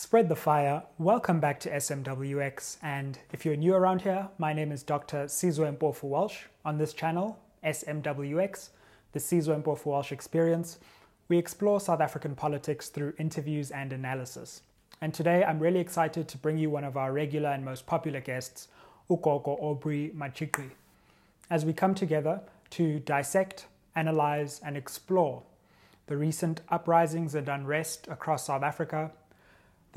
Spread the fire. Welcome back to SMWX. And if you're new around here, my name is Dr. Sizwe Mpofu Walsh. On this channel, SMWX, the Sizwe Mpofu Walsh Experience, we explore South African politics through interviews and analysis. And today I'm really excited to bring you one of our regular and most popular guests, Ukoko Aubrey Matshiqi, as we come together to dissect, analyze, and explore the recent uprisings and unrest across South Africa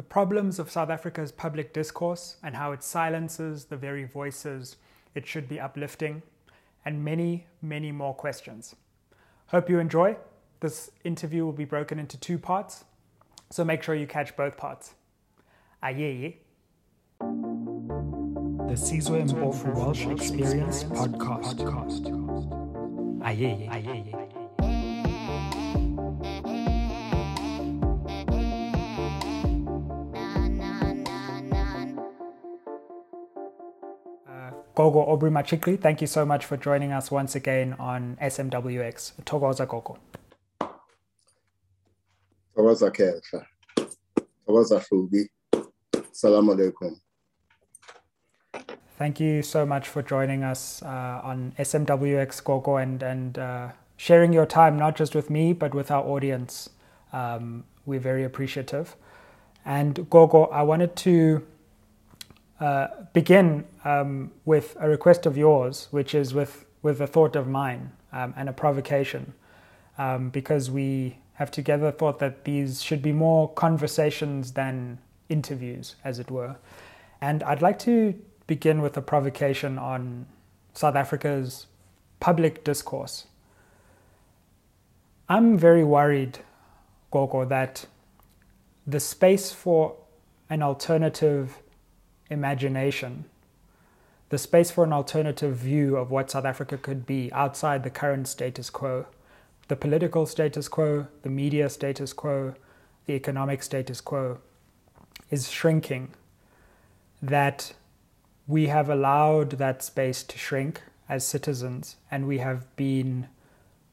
the problems of South Africa's public discourse and how it silences the very voices it should be uplifting, and many, many more questions. Hope you enjoy. This interview will be broken into two parts, so make sure you catch both parts. Aye. The Sizwe Mpofu Walsh Experience Podcast. Aye. Aye. Gogo Aubrey Matshiqi, thank you so much for joining us once again on SMWX. Togoza Gogo. Togoza Kelsa. Togoza Fubi. Salam alaikum. Thank you so much for joining us uh, on SMWX Gogo and, and uh, sharing your time, not just with me, but with our audience. Um, we're very appreciative. And Gogo, I wanted to uh, begin um, with a request of yours, which is with, with a thought of mine um, and a provocation, um, because we have together thought that these should be more conversations than interviews, as it were. And I'd like to begin with a provocation on South Africa's public discourse. I'm very worried, Gogo, that the space for an alternative imagination, the space for an alternative view of what South Africa could be outside the current status quo, the political status quo, the media status quo, the economic status quo, is shrinking. That we have allowed that space to shrink as citizens, and we have been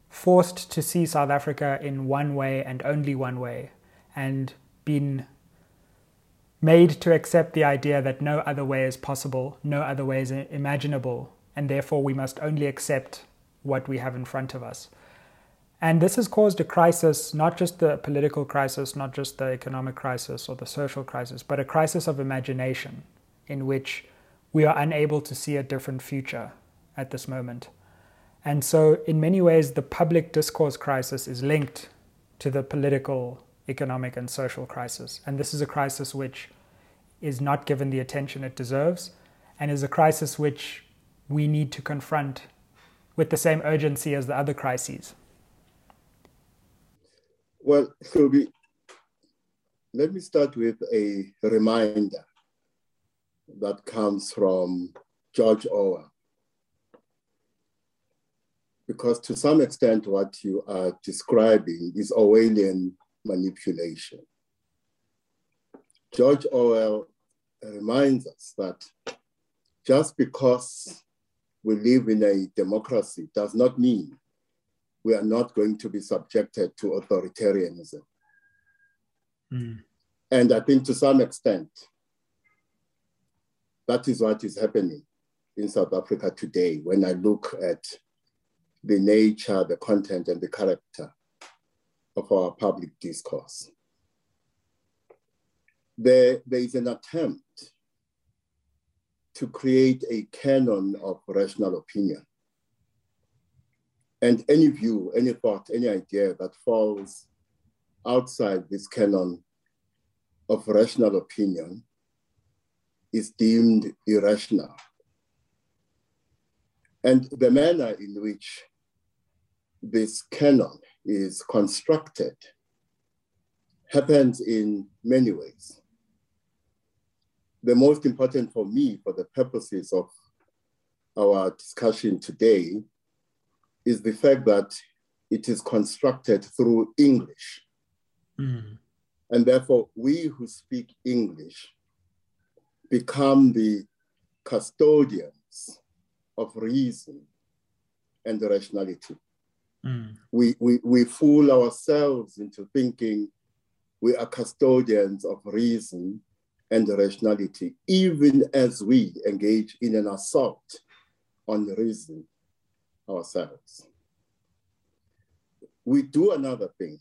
forced to see South Africa in one way and only one way, and been made to accept the idea that no other way is possible, no other way is imaginable, and therefore we must only accept what we have in front of us. And this has caused a crisis, not just the political crisis, not just the economic crisis or the social crisis, but a crisis of imagination in which we are unable to see a different future at this moment. And so, in many ways, the public discourse crisis is linked to the political economic and social crisis. And this is a crisis which is not given the attention it deserves and is a crisis which we need to confront with the same urgency as the other crises. Well, let me start with a reminder that comes from George Orwell. Because to some extent, what you are describing is Orwellian manipulation. George Orwell reminds us that just because we live in a democracy does not mean we are not going to be subjected to authoritarianism. Mm. And I think to some extent, that is what is happening in South Africa today when I look at the nature, the content, and the character of our public discourse. There, there is an attempt to create a canon of rational opinion. And any view, any thought, any idea that falls outside this canon of rational opinion is deemed irrational. And the manner in which this canon is constructed happens in many ways. The most important for me, for the purposes of our discussion today, is the fact that it is constructed through English. Mm. And therefore, we who speak English become the custodians of reason and rationality. Mm. We, we, we fool ourselves into thinking we are custodians of reason and rationality, even as we engage in an assault on reason ourselves. We do another thing,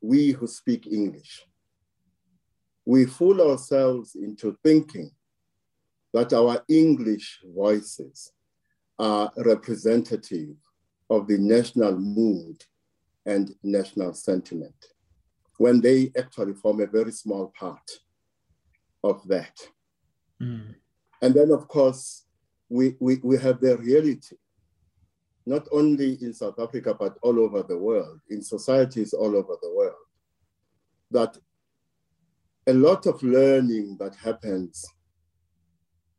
we who speak English. We fool ourselves into thinking that our English voices are representative of the national mood and national sentiment, when they actually form a very small part of that. Mm. And then, of course, we, we, we have the reality, not only in South Africa, but all over the world, in societies all over the world, that a lot of learning that happens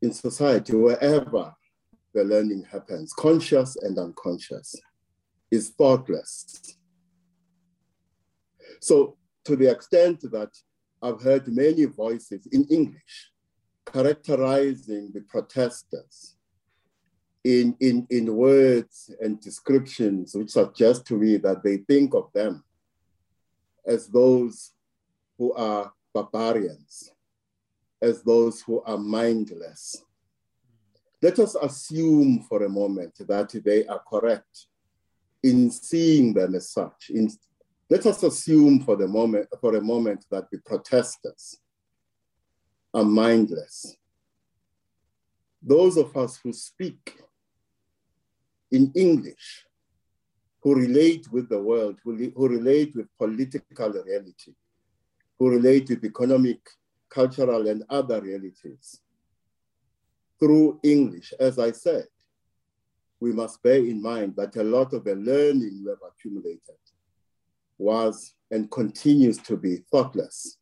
in society, wherever the learning happens, conscious and unconscious, is thoughtless. So, to the extent that I've heard many voices in English characterizing the protesters in, in, in words and descriptions which suggest to me that they think of them as those who are barbarians, as those who are mindless. Let us assume for a moment that they are correct in seeing them as such. In, let us assume for the moment, for a moment that the protesters are mindless. Those of us who speak in English, who relate with the world, who, who relate with political reality, who relate with economic, cultural, and other realities. Through English, as I said, we must bear in mind that a lot of the learning we have accumulated was and continues to be thoughtless.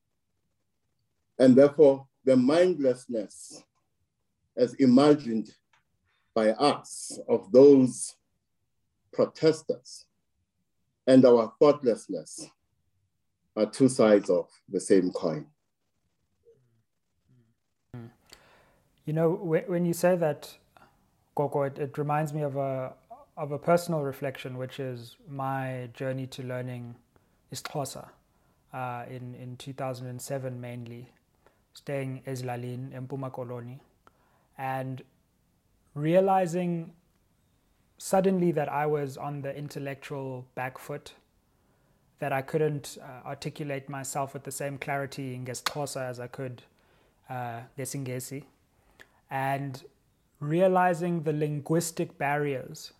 And therefore, the mindlessness as imagined by us of those protesters and our thoughtlessness are two sides of the same coin. You know, when you say that, Koko, it, it reminds me of a of a personal reflection, which is my journey to learning isiXhosa uh, in in 2007 mainly, staying in puma Koloni, and realizing suddenly that I was on the intellectual back foot, that I couldn't uh, articulate myself with the same clarity in ngesiXhosa as I could uh, ngesingesi, and realizing the linguistic barriers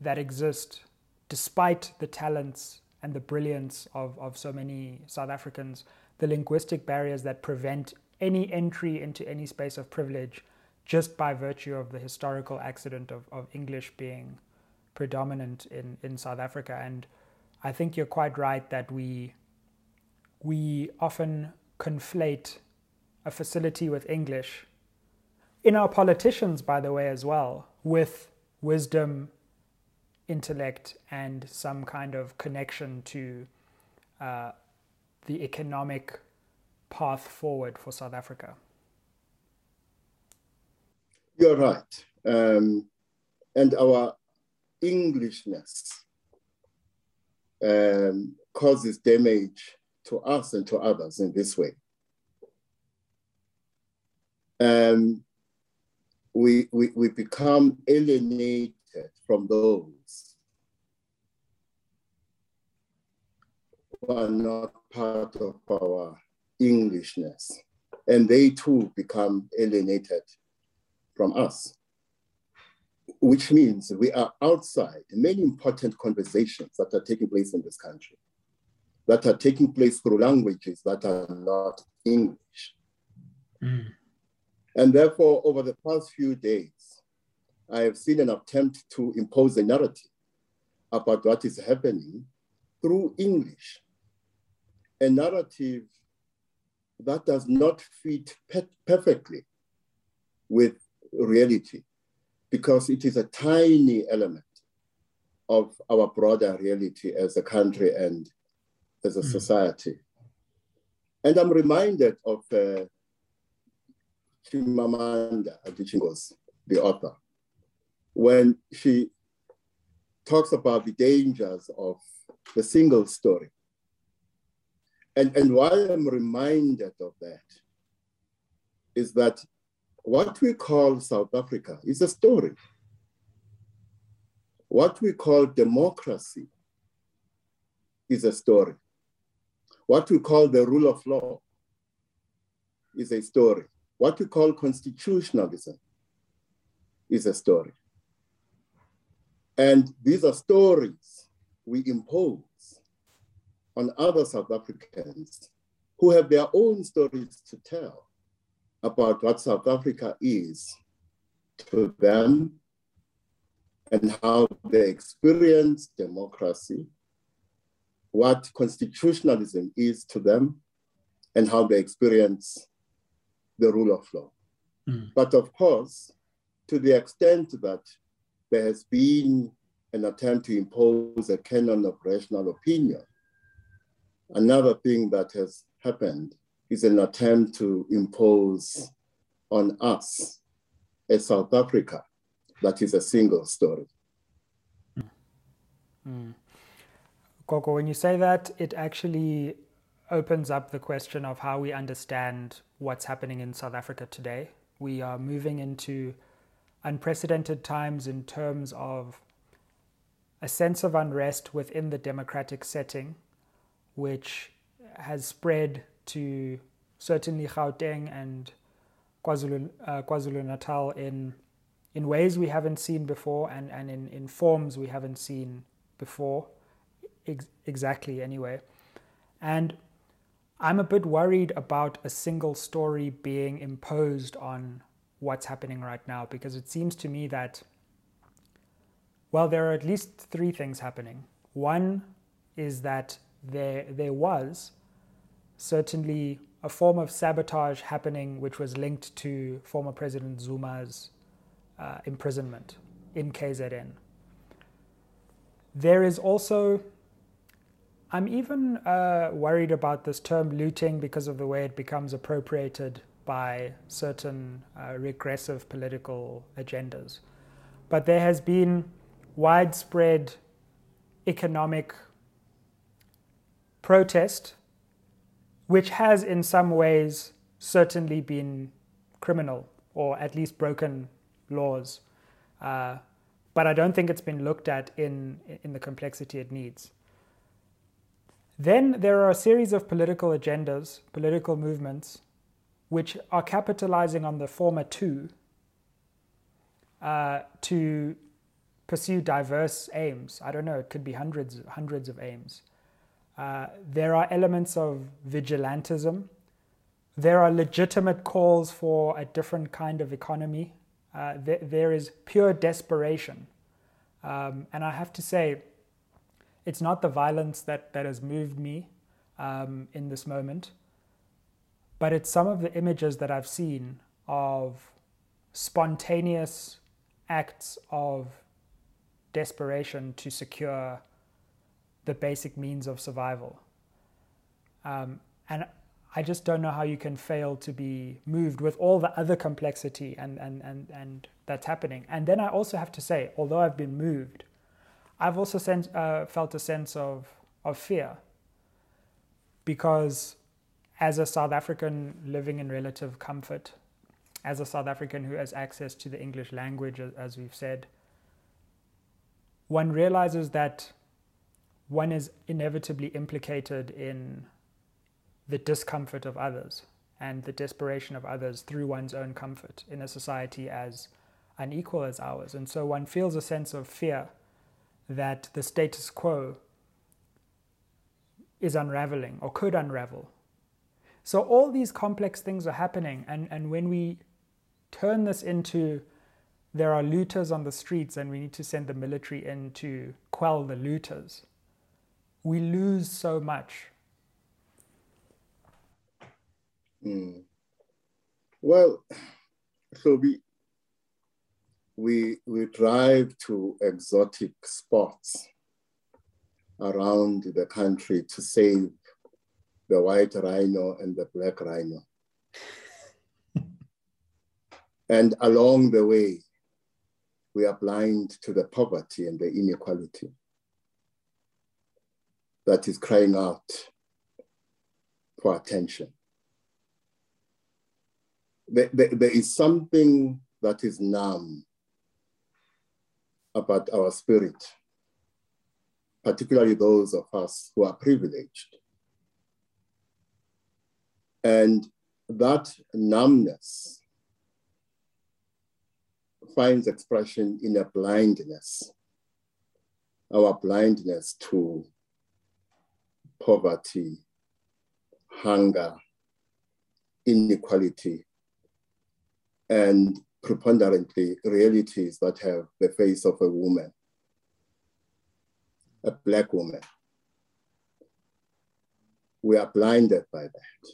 that exist despite the talents and the brilliance of, of so many South Africans, the linguistic barriers that prevent any entry into any space of privilege just by virtue of the historical accident of, of English being predominant in, in South Africa. And I think you're quite right that we we often conflate a facility with English in our politicians, by the way, as well, with wisdom, intellect, and some kind of connection to uh, the economic path forward for South Africa. You're right. Um, and our Englishness um, causes damage to us and to others in this way. Um, we, we, we become alienated from those who are not part of our Englishness. And they too become alienated from us, which means we are outside many important conversations that are taking place in this country, that are taking place through languages that are not English. Mm. And therefore, over the past few days, I have seen an attempt to impose a narrative about what is happening through English, a narrative that does not fit perfectly with reality because it is a tiny element of our broader reality as a country and as a mm. society. And I'm reminded of uh, Chimamanda Adichie, the author, when she talks about the dangers of the single story. And, and why I'm reminded of that is that what we call South Africa is a story. What we call democracy is a story. What we call the rule of law is a story. What we call constitutionalism is a story. And these are stories we impose on other South Africans who have their own stories to tell about what South Africa is to them and how they experience democracy, what constitutionalism is to them, and how they experience the rule of law. Mm. But of course, to the extent that there has been an attempt to impose a canon of rational opinion, another thing that has happened is an attempt to impose on us a South Africa that is a single story. Mm. Coco, when you say that, it actually opens up the question of how we understand what's happening in South Africa today. We are moving into unprecedented times in terms of a sense of unrest within the democratic setting, which has spread to certainly Gauteng and KwaZulu, uh, Natal in in ways we haven't seen before and, and in, in forms we haven't seen before, ex- exactly anyway. And I'm a bit worried about a single story being imposed on what's happening right now because it seems to me that, well, there are at least three things happening. One is that there, there was certainly a form of sabotage happening which was linked to former President Zuma's uh, imprisonment in KZN. There is also, I'm even uh, worried about this term looting because of the way it becomes appropriated by certain uh, regressive political agendas. But there has been widespread economic protest which has in some ways certainly been criminal or at least broken laws. Uh, but I don't think it's been looked at in, in the complexity it needs. Then there are a series of political agendas, political movements, which are capitalizing on the former two uh, to pursue diverse aims. I don't know, it could be hundreds, hundreds of aims. Uh, there are elements of vigilantism. There are legitimate calls for a different kind of economy. Uh, th- there is pure desperation. Um, and I have to say, it's not the violence that, that has moved me um, in this moment, but it's some of the images that I've seen of spontaneous acts of desperation to secure the basic means of survival. Um, and I just don't know how you can fail to be moved with all the other complexity and, and, and, and that's happening. And then I also have to say, although I've been moved, I've also sense, uh, felt a sense of, of fear because as a South African living in relative comfort, as a South African who has access to the English language, as we've said, one realizes that one is inevitably implicated in the discomfort of others and the desperation of others through one's own comfort in a society as unequal as ours. And so one feels a sense of fear that the status quo is unraveling or could unravel. So all these complex things are happening, and, and when we turn this into there are looters on the streets and we need to send the military in to quell the looters, we lose so much. Mm. Well, so we we we drive to exotic spots around the country to save the white rhino and the black rhino. and along the way, we are blind to the poverty and the inequality that is crying out for attention. There, there, there is something that is numb about our spirit, particularly those of us who are privileged. And that numbness finds expression in a blindness, our blindness to poverty, hunger, inequality, and preponderantly realities that have the face of a woman, a Black woman. We are blinded by that.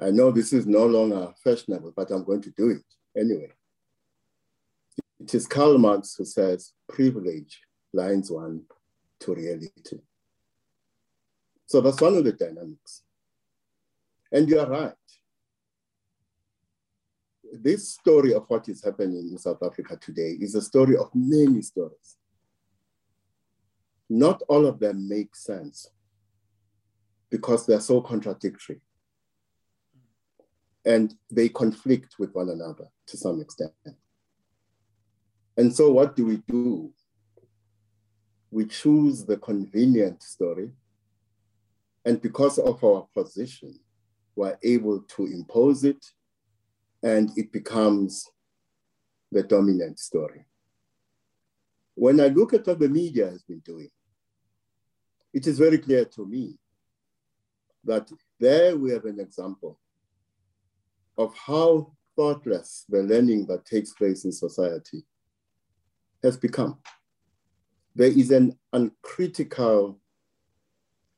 I know this is no longer fashionable, but I'm going to do it anyway. It is Karl Marx who says privilege blinds one to reality. So that's one of the dynamics. And you are right. This story of what is happening in South Africa today is a story of many stories. Not all of them make sense because they're so contradictory and they conflict with one another to some extent. And so, what do we do? We choose the convenient story, and because of our position, we're able to impose it, and it becomes the dominant story. When I look at what the media has been doing, it is very clear to me that there we have an example of how thoughtless the learning that takes place in society has become. There is an uncritical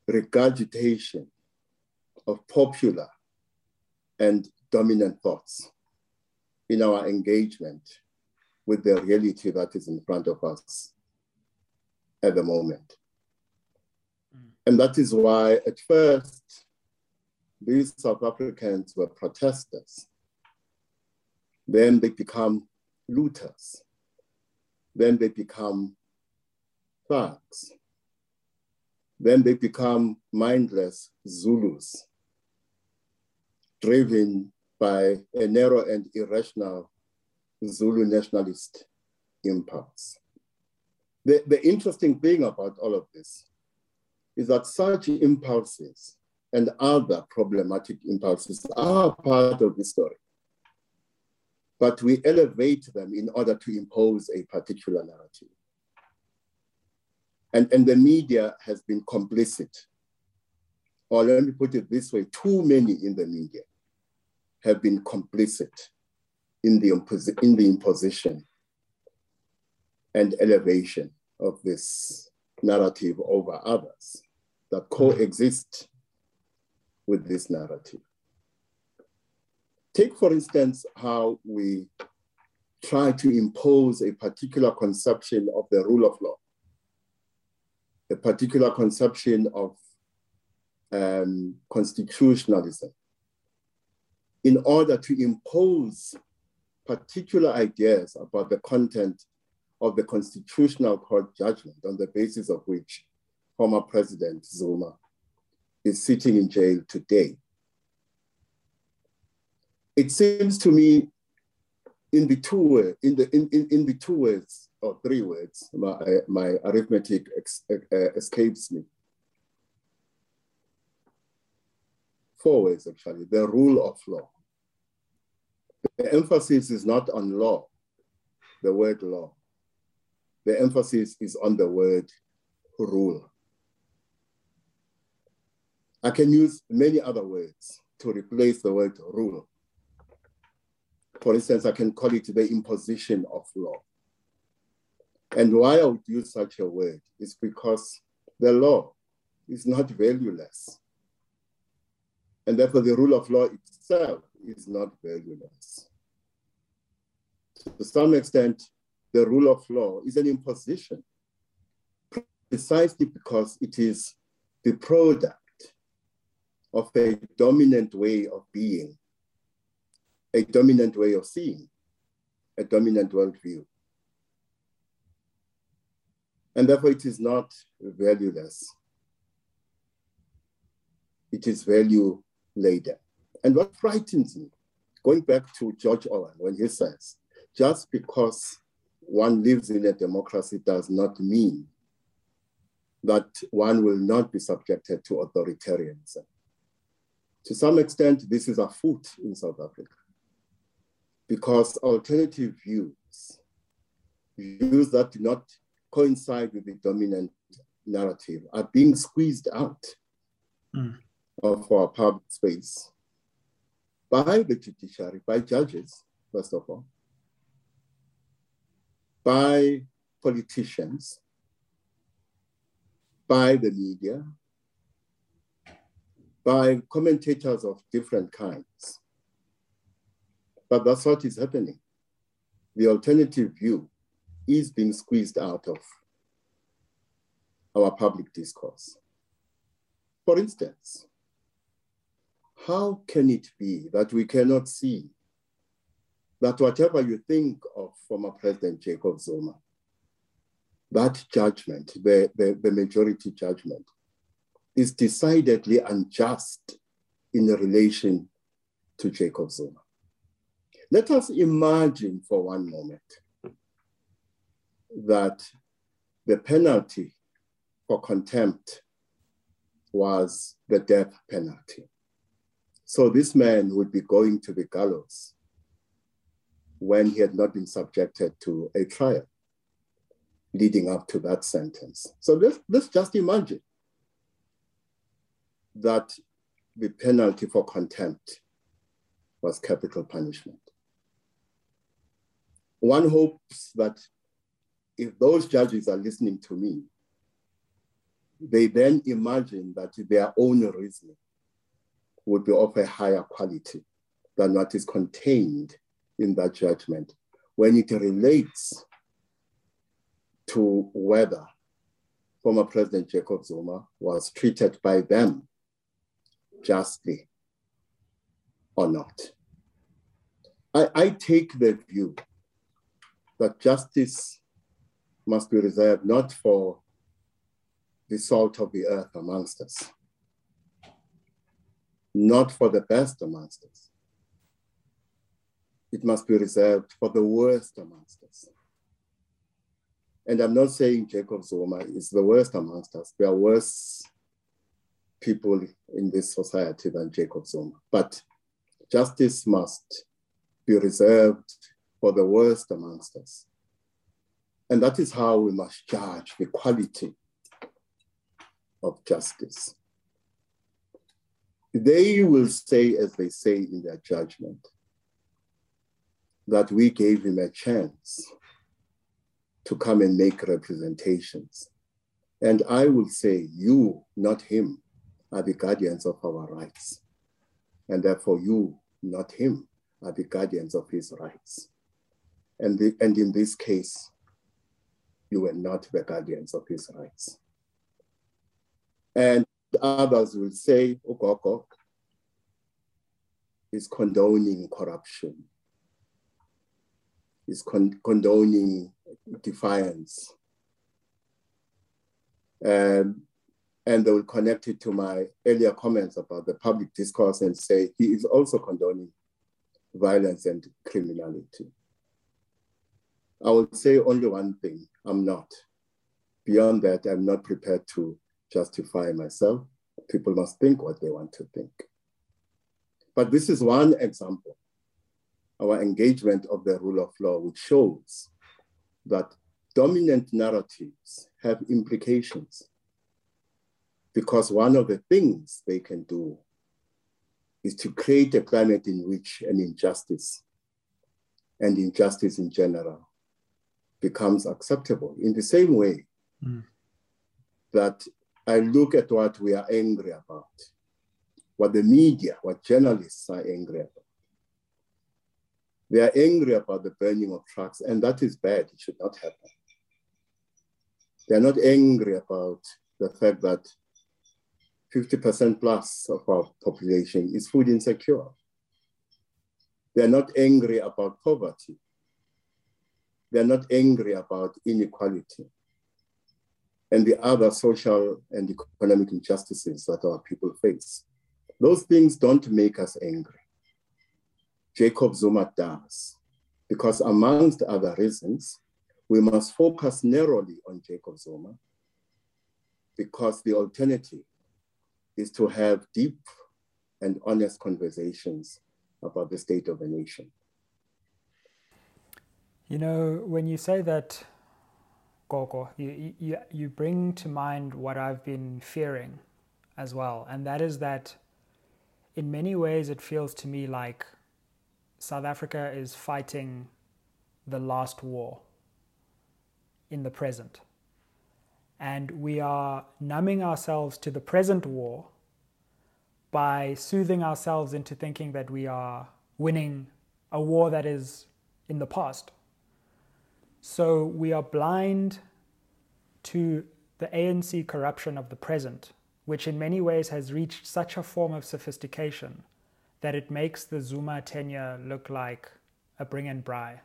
regurgitation of popular and dominant thoughts in our engagement with the reality that is in front of us at the moment. Mm. And that is why, at first, these South Africans were protesters. Then they become looters. Then they become thugs. Then they become mindless Zulus, driven by a narrow and irrational Zulu nationalist impulse. The, the interesting thing about all of this is that such impulses and other problematic impulses are part of the story. But we elevate them in order to impose a particular narrative. And, and the media has been complicit. Or let me put it this way too many in the media have been complicit in the, in the imposition and elevation of this narrative over others that coexist with this narrative. Take, for instance, how we try to impose a particular conception of the rule of law, a particular conception of um, constitutionalism, in order to impose particular ideas about the content of the constitutional court judgment on the basis of which former President Zuma is sitting in jail today. It seems to me in the two in the in, in, in the two words or three words, my, my arithmetic ex, uh, escapes me. Four words actually, the rule of law. The emphasis is not on law, the word law. The emphasis is on the word rule. I can use many other words to replace the word rule. For instance, I can call it the imposition of law. And why I would use such a word is because the law is not valueless. And therefore, the rule of law itself is not valueless. To some extent, the rule of law is an imposition precisely because it is the product of a dominant way of being, a dominant way of seeing, a dominant worldview. And therefore, it is not valueless. it is value laden. And what frightens me, going back to George Orwell, when he says, just because one lives in a democracy does not mean that one will not be subjected to authoritarianism. To some extent, this is afoot in South Africa because alternative views, views that do not coincide with the dominant narrative, are being squeezed out mm. Of our public space by the judiciary, by judges, first of all, by politicians, by the media, by commentators of different kinds. But that's what is happening. The alternative view is being squeezed out of our public discourse. For instance, how can it be that we cannot see that whatever you think of former President Jacob Zuma, that judgment, the, the, the majority judgment, is decidedly unjust in relation to Jacob Zuma. Let us imagine for one moment that the penalty for contempt was the death penalty. So this man would be going to the gallows when he had not been subjected to a trial leading up to that sentence. So let's, let's just imagine that the penalty for contempt was capital punishment. One hopes that if those judges are listening to me, they then imagine that their own reasoning would be of a higher quality than what is contained in that judgment when it relates to whether former President Jacob Zuma was treated by them justly or not. I, I take the view that justice must be reserved not for the salt of the earth amongst us, not for the best amongst us. It must be reserved for the worst amongst us. And I'm not saying Jacob Zuma is the worst amongst us. There are worse people in this society than Jacob Zuma. But justice must be reserved for the worst amongst us. And that is how we must judge the quality of justice. They will say, as they say in their judgment, that we gave him a chance to come and make representations. And I will say, you, not him, are the guardians of our rights. And therefore, you, not him, are the guardians of his rights. And, the, and in this case, you were not the guardians of his rights. And others will say, Okoko is condoning corruption, is con condoning defiance. Um, and they will connect it to my earlier comments about the public discourse and say he is also condoning violence and criminality. I will say only one thing I'm not. Beyond that, I'm not prepared to justify myself. People must think what they want to think. But this is one example, our engagement of the rule of law, which shows that dominant narratives have implications because one of the things they can do is to create a climate in which an injustice and injustice in general becomes acceptable in the same way mm. that I look at what we are angry about, what the media, what journalists are angry about. They are angry about the burning of trucks, and that is bad. It should not happen. They are not angry about the fact that 50% plus of our population is food insecure. They're not angry about poverty. They're not angry about inequality and the other social and economic injustices that our people face. Those things don't make us angry. Jacob Zuma does, because amongst other reasons, we must focus narrowly on Jacob Zuma because the alternative is to have deep and honest conversations about the state of a nation. You know, when you say that, Gogo, you, you, you bring to mind what I've been fearing as well, and that is that in many ways it feels to me like South Africa is fighting the last war in the present. And we are numbing ourselves to the present war by soothing ourselves into thinking that we are winning a war that is in the past. So we are blind to the ANC corruption of the present, which in many ways has reached such a form of sophistication that it makes the Zuma tenure look like a bring and braai.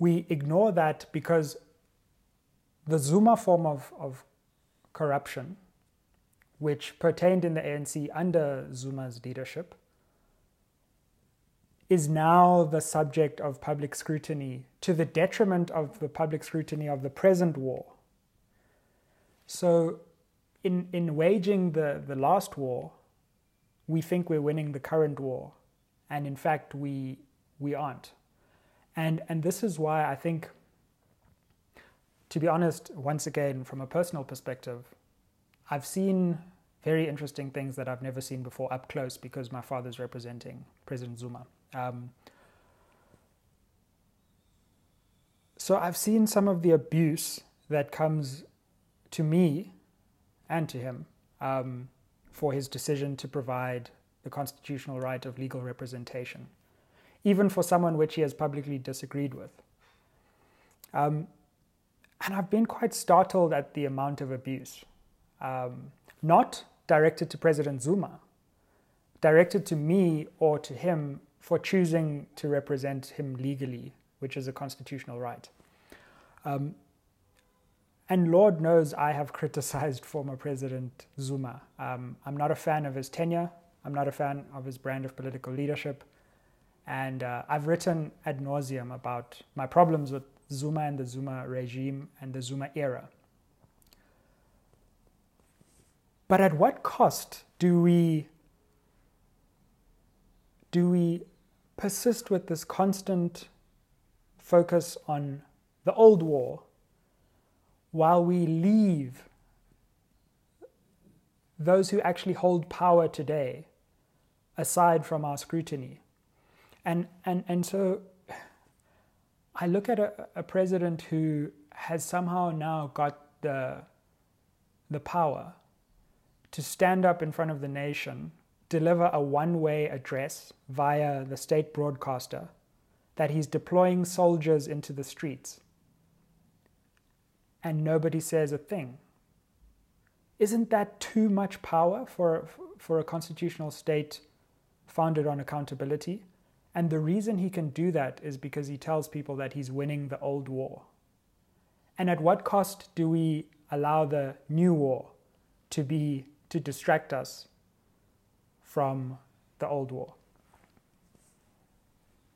We ignore that because the Zuma form of, of corruption which pertained in the ANC under Zuma's leadership, is now the subject of public scrutiny to the detriment of the public scrutiny of the present war. So, in, in waging the, the last war, we think we're winning the current war, and in fact, we, we aren't. And, and this is why I think, to be honest, once again, from a personal perspective, I've seen very interesting things that I've never seen before up close because my father's representing President Zuma. Um, so I've seen some of the abuse that comes to me and to him um, for his decision to provide the constitutional right of legal representation, even for someone which he has publicly disagreed with. Um, and I've been quite startled at the amount of abuse. Um, not directed to President Zuma, directed to me or to him for choosing to represent him legally, which is a constitutional right. Um, and Lord knows I have criticized former President Zuma. Um, I'm not a fan of his tenure. I'm not a fan of his brand of political leadership. And uh, I've written ad nauseum about my problems with Zuma and the Zuma regime and the Zuma era. But at what cost do we do we persist with this constant focus on the old war while we leave those who actually hold power today aside from our scrutiny? And, and, and so I look at a, a president who has somehow now got the, the power to stand up in front of the nation, deliver a one way address via the state broadcaster that he's deploying soldiers into the streets. And nobody says a thing. Isn't that too much power for, for a constitutional state founded on accountability? And the reason he can do that is because he tells people that he's winning the old war. And at what cost do we allow the new war to be to distract us from the old war.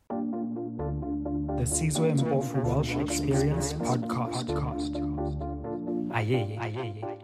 The Sizwe Mpofu Walsh Experience Podcast. 哎耶耶！哎耶耶！